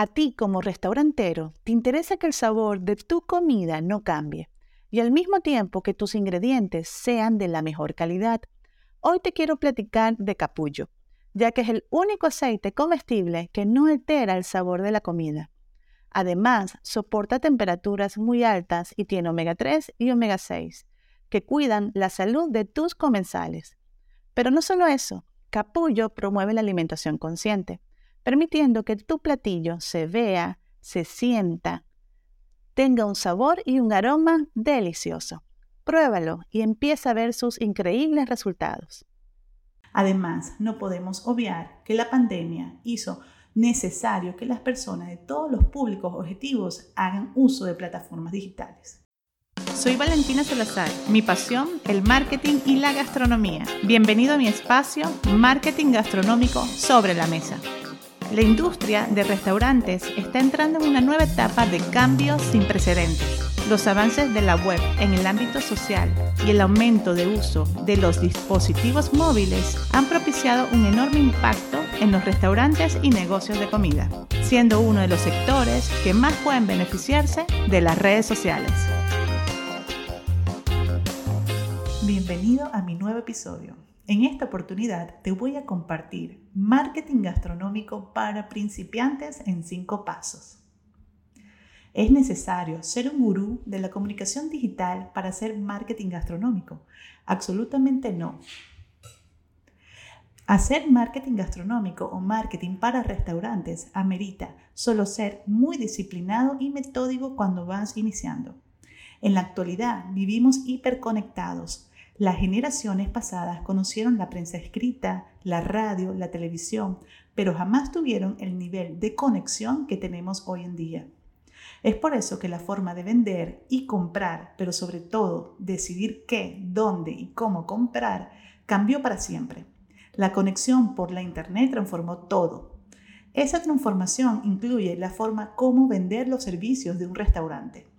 A ti como restaurantero, te interesa que el sabor de tu comida no cambie y al mismo tiempo que tus ingredientes sean de la mejor calidad. Hoy te quiero platicar de capullo, ya que es el único aceite comestible que no altera el sabor de la comida. Además, soporta temperaturas muy altas y tiene omega 3 y omega 6, que cuidan la salud de tus comensales. Pero no solo eso, capullo promueve la alimentación consciente, permitiendo que tu platillo se vea, se sienta, tenga un sabor y un aroma delicioso. Pruébalo y empieza a ver sus increíbles resultados. Además, no podemos obviar que la pandemia hizo necesario que las personas de todos los públicos objetivos hagan uso de plataformas digitales. Soy Valentina Salazar, mi pasión, el marketing y la gastronomía. Bienvenido a mi espacio Marketing Gastronómico sobre la Mesa. La industria de restaurantes está entrando en una nueva etapa de cambios sin precedentes. Los avances de la web en el ámbito social y el aumento de uso de los dispositivos móviles han propiciado un enorme impacto en los restaurantes y negocios de comida, siendo uno de los sectores que más pueden beneficiarse de las redes sociales. Bienvenido a mi nuevo episodio. En esta oportunidad te voy a compartir marketing gastronómico para principiantes en cinco pasos. ¿Es necesario ser un gurú de la comunicación digital para hacer marketing gastronómico? Absolutamente no. Hacer marketing gastronómico o marketing para restaurantes amerita solo ser muy disciplinado y metódico cuando vas iniciando. En la actualidad vivimos hiperconectados. Las generaciones pasadas conocieron la prensa escrita, la radio, la televisión, pero jamás tuvieron el nivel de conexión que tenemos hoy en día. Es por eso que la forma de vender y comprar, pero sobre todo decidir qué, dónde y cómo comprar, cambió para siempre. La conexión por la Internet transformó todo. Esa transformación incluye la forma como vender los servicios de un restaurante.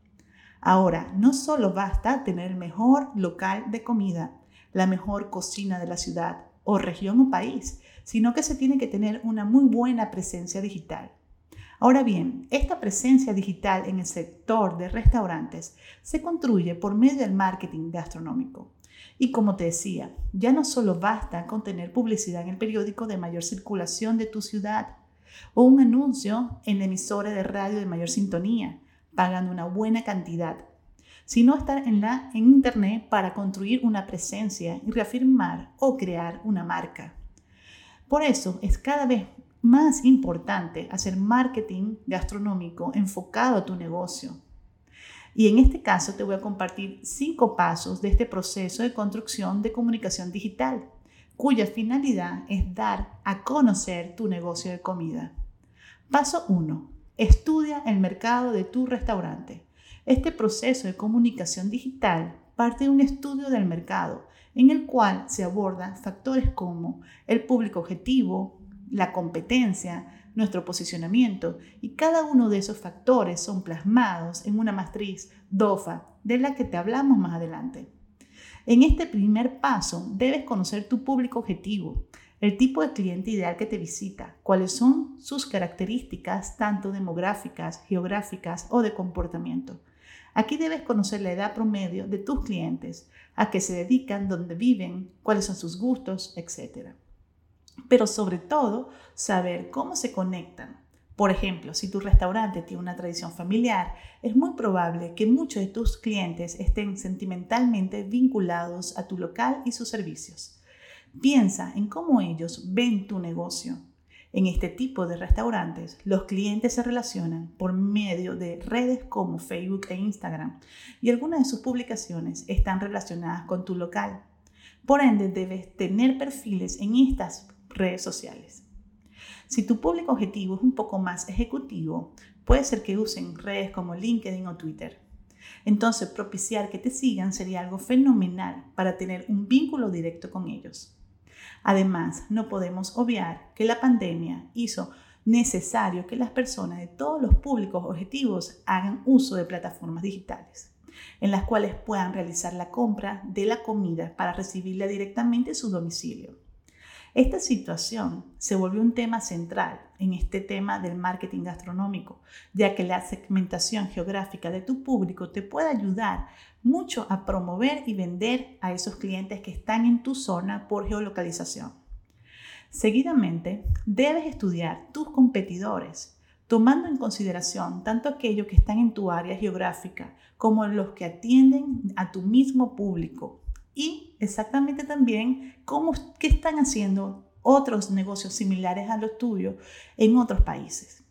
Ahora, no solo basta tener el mejor local de comida, la mejor cocina de la ciudad o región o país, sino que se tiene que tener una muy buena presencia digital. Ahora bien, esta presencia digital en el sector de restaurantes se construye por medio del marketing gastronómico. Y como te decía, ya no solo basta con tener publicidad en el periódico de mayor circulación de tu ciudad o un anuncio en la emisora de radio de mayor sintonía, pagando una buena cantidad, sino estar en, la, en Internet para construir una presencia y reafirmar o crear una marca. Por eso es cada vez más importante hacer marketing gastronómico enfocado a tu negocio y en este caso te voy a compartir cinco pasos de este proceso de construcción de comunicación digital, cuya finalidad es dar a conocer tu negocio de comida. Paso 1. Estudia el mercado de tu restaurante. Este proceso de comunicación digital parte de un estudio del mercado en el cual se abordan factores como el público objetivo, la competencia, nuestro posicionamiento y cada uno de esos factores son plasmados en una matriz DOFA de la que te hablamos más adelante. En este primer paso debes conocer tu público objetivo, el tipo de cliente ideal que te visita, cuáles son sus características tanto demográficas, geográficas o de comportamiento. Aquí debes conocer la edad promedio de tus clientes, a qué se dedican, dónde viven, cuáles son sus gustos, etc pero sobre todo saber cómo se conectan. Por ejemplo, si tu restaurante tiene una tradición familiar, es muy probable que muchos de tus clientes estén sentimentalmente vinculados a tu local y sus servicios. Piensa en cómo ellos ven tu negocio. En este tipo de restaurantes, los clientes se relacionan por medio de redes como Facebook e Instagram y algunas de sus publicaciones están relacionadas con tu local. Por ende, debes tener perfiles en estas redes sociales. Si tu público objetivo es un poco más ejecutivo, puede ser que usen redes como LinkedIn o Twitter. Entonces, propiciar que te sigan sería algo fenomenal para tener un vínculo directo con ellos. Además, no podemos obviar que la pandemia hizo necesario que las personas de todos los públicos objetivos hagan uso de plataformas digitales, en las cuales puedan realizar la compra de la comida para recibirla directamente en su domicilio. Esta situación se volvió un tema central en este tema del marketing gastronómico, ya que la segmentación geográfica de tu público te puede ayudar mucho a promover y vender a esos clientes que están en tu zona por geolocalización. Seguidamente, debes estudiar tus competidores, tomando en consideración tanto aquellos que están en tu área geográfica como los que atienden a tu mismo público y exactamente también cómo, qué están haciendo otros negocios similares a los tuyos en otros países.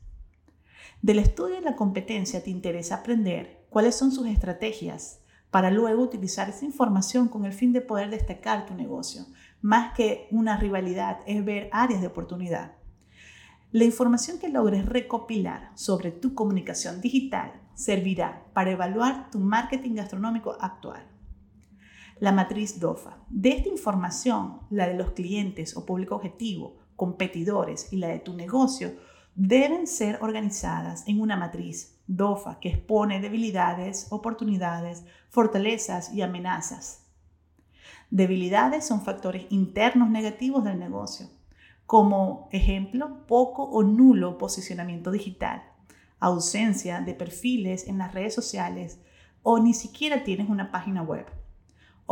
Del estudio de la competencia te interesa aprender cuáles son sus estrategias para luego utilizar esa información con el fin de poder destacar tu negocio. Más que una rivalidad es ver áreas de oportunidad. La información que logres recopilar sobre tu comunicación digital servirá para evaluar tu marketing gastronómico actual la matriz DOFA. De esta información, la de los clientes o público objetivo, competidores y la de tu negocio deben ser organizadas en una matriz DOFA que expone debilidades, oportunidades, fortalezas y amenazas. Debilidades son factores internos negativos del negocio, como ejemplo, poco o nulo posicionamiento digital, ausencia de perfiles en las redes sociales o ni siquiera tienes una página web.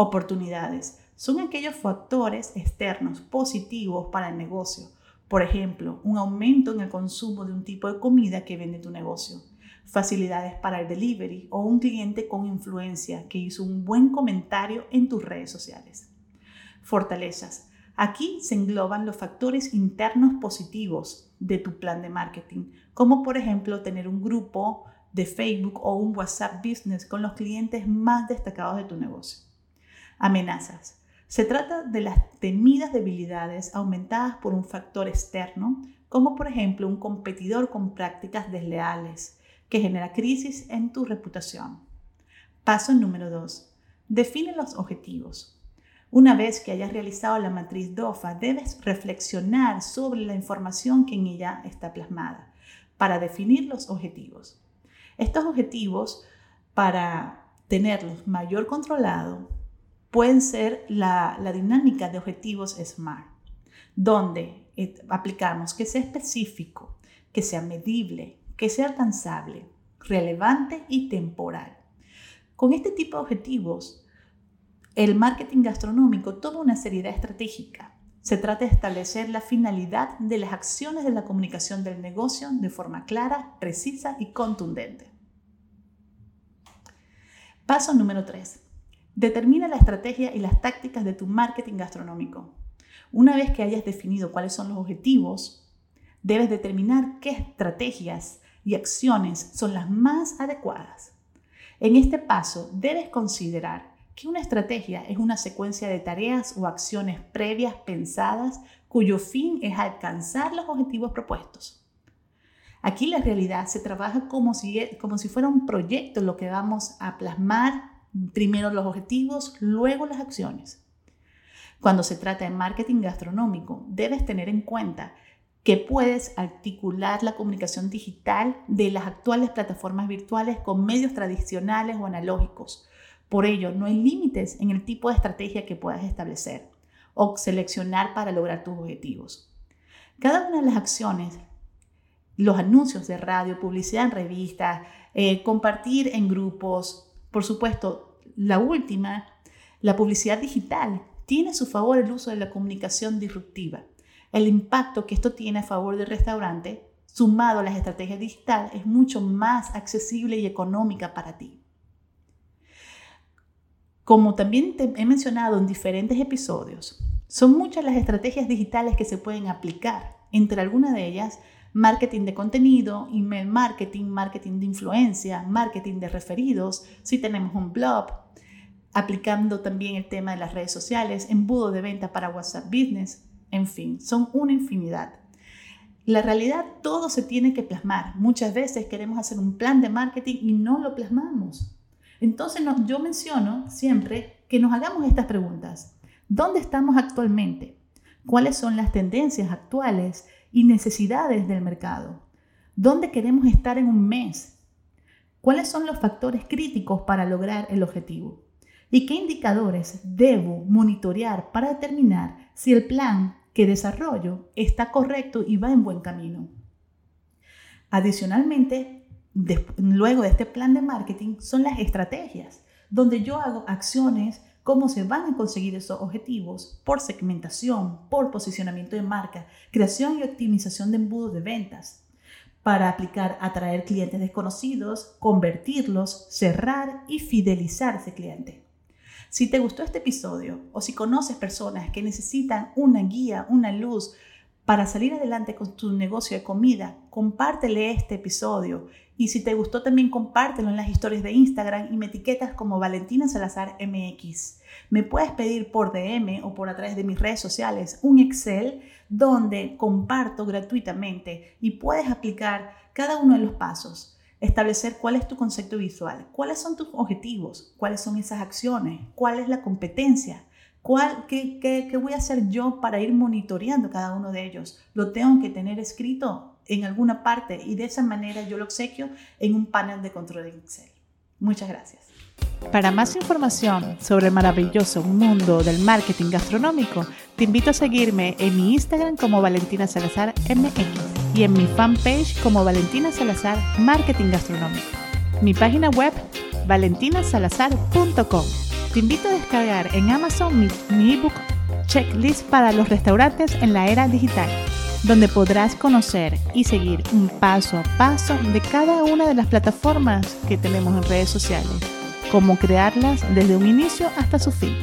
Oportunidades son aquellos factores externos positivos para el negocio. Por ejemplo, un aumento en el consumo de un tipo de comida que vende tu negocio. Facilidades para el delivery o un cliente con influencia que hizo un buen comentario en tus redes sociales. Fortalezas. Aquí se engloban los factores internos positivos de tu plan de marketing, como por ejemplo tener un grupo de Facebook o un WhatsApp Business con los clientes más destacados de tu negocio. Amenazas. Se trata de las temidas debilidades aumentadas por un factor externo, como por ejemplo un competidor con prácticas desleales, que genera crisis en tu reputación. Paso número 2. Define los objetivos. Una vez que hayas realizado la matriz DOFA, debes reflexionar sobre la información que en ella está plasmada para definir los objetivos. Estos objetivos, para tenerlos mayor controlado, pueden ser la, dinámica de objetivos SMART, donde eh, aplicamos que sea específico, que sea medible, que sea alcanzable, relevante y temporal. Con este tipo de objetivos, el marketing gastronómico toma una seriedad estratégica. Se trata de establecer la finalidad de las acciones de la comunicación del negocio de forma clara, precisa y contundente. Paso número 3. Determina la estrategia y las tácticas de tu marketing gastronómico. Una vez que hayas definido cuáles son los objetivos, debes determinar qué estrategias y acciones son las más adecuadas. En este paso, debes considerar que una estrategia es una secuencia de tareas o acciones previas pensadas cuyo fin es alcanzar los objetivos propuestos. Aquí la realidad se trabaja como si, como si fuera un proyecto lo que vamos a plasmar Primero los objetivos, luego las acciones. Cuando se trata de marketing gastronómico, debes tener en cuenta que puedes articular la comunicación digital de las actuales plataformas virtuales con medios tradicionales o analógicos. Por ello, no hay límites en el tipo de estrategia que puedas establecer o seleccionar para lograr tus objetivos. Cada una de las acciones, los anuncios de radio, publicidad en revistas, eh, compartir en grupos, por supuesto, la última, la publicidad digital, tiene a su favor el uso de la comunicación disruptiva. El impacto que esto tiene a favor del restaurante, sumado a las estrategias digitales, es mucho más accesible y económica para ti. Como también te he mencionado en diferentes episodios, son muchas las estrategias digitales que se pueden aplicar. Entre algunas de ellas, marketing de contenido, email marketing, marketing de influencia, marketing de referidos, si tenemos un blog, aplicando también el tema de las redes sociales, embudo de venta para WhatsApp Business, en fin, son una infinidad. La realidad todo se tiene que plasmar. Muchas veces queremos hacer un plan de marketing y no lo plasmamos. Entonces yo menciono siempre que nos hagamos estas preguntas. ¿Dónde estamos actualmente? ¿Cuáles son las tendencias actuales? Y necesidades del mercado. ¿Dónde queremos estar en un mes? ¿Cuáles son los factores críticos para lograr el objetivo? ¿Y qué indicadores debo monitorear para determinar si el plan que desarrollo está correcto y va en buen camino. Adicionalmente, luego de este plan de marketing son las estrategias, donde yo hago acciones, cómo se van a conseguir esos objetivos por segmentación, por posicionamiento de marca, creación y optimización de embudos de ventas, para aplicar atraer clientes desconocidos, convertirlos, cerrar y fidelizar a ese cliente. Si te gustó este episodio o si conoces personas que necesitan una guía, una luz para salir adelante con tu negocio de comida, compártele este episodio. Y si te gustó también compártelo en las historias de Instagram y me etiquetas como Valentina Salazar MX. Me puedes pedir por DM o por a través de mis redes sociales un Excel donde comparto gratuitamente y puedes aplicar cada uno de los pasos establecer cuál es tu concepto visual, cuáles son tus objetivos, cuáles son esas acciones, cuál es la competencia, ¿Cuál, qué, qué, voy a hacer yo para ir monitoreando cada uno de ellos. Lo tengo que tener escrito en alguna parte y de esa manera yo lo obsequio en un panel de control de Excel. Muchas gracias. Para más información sobre el maravilloso mundo del marketing gastronómico, te invito a seguirme en mi Instagram como Valentina Salazar MX y en mi fanpage como Valentina Salazar Marketing Gastronómico. Mi página web valentinasalazar.com. Te invito a descargar en Amazon mi, ebook Checklist para los restaurantes en la era digital, donde podrás conocer y seguir un paso a paso de cada una de las plataformas que tenemos en redes sociales, cómo crearlas desde un inicio hasta su fin.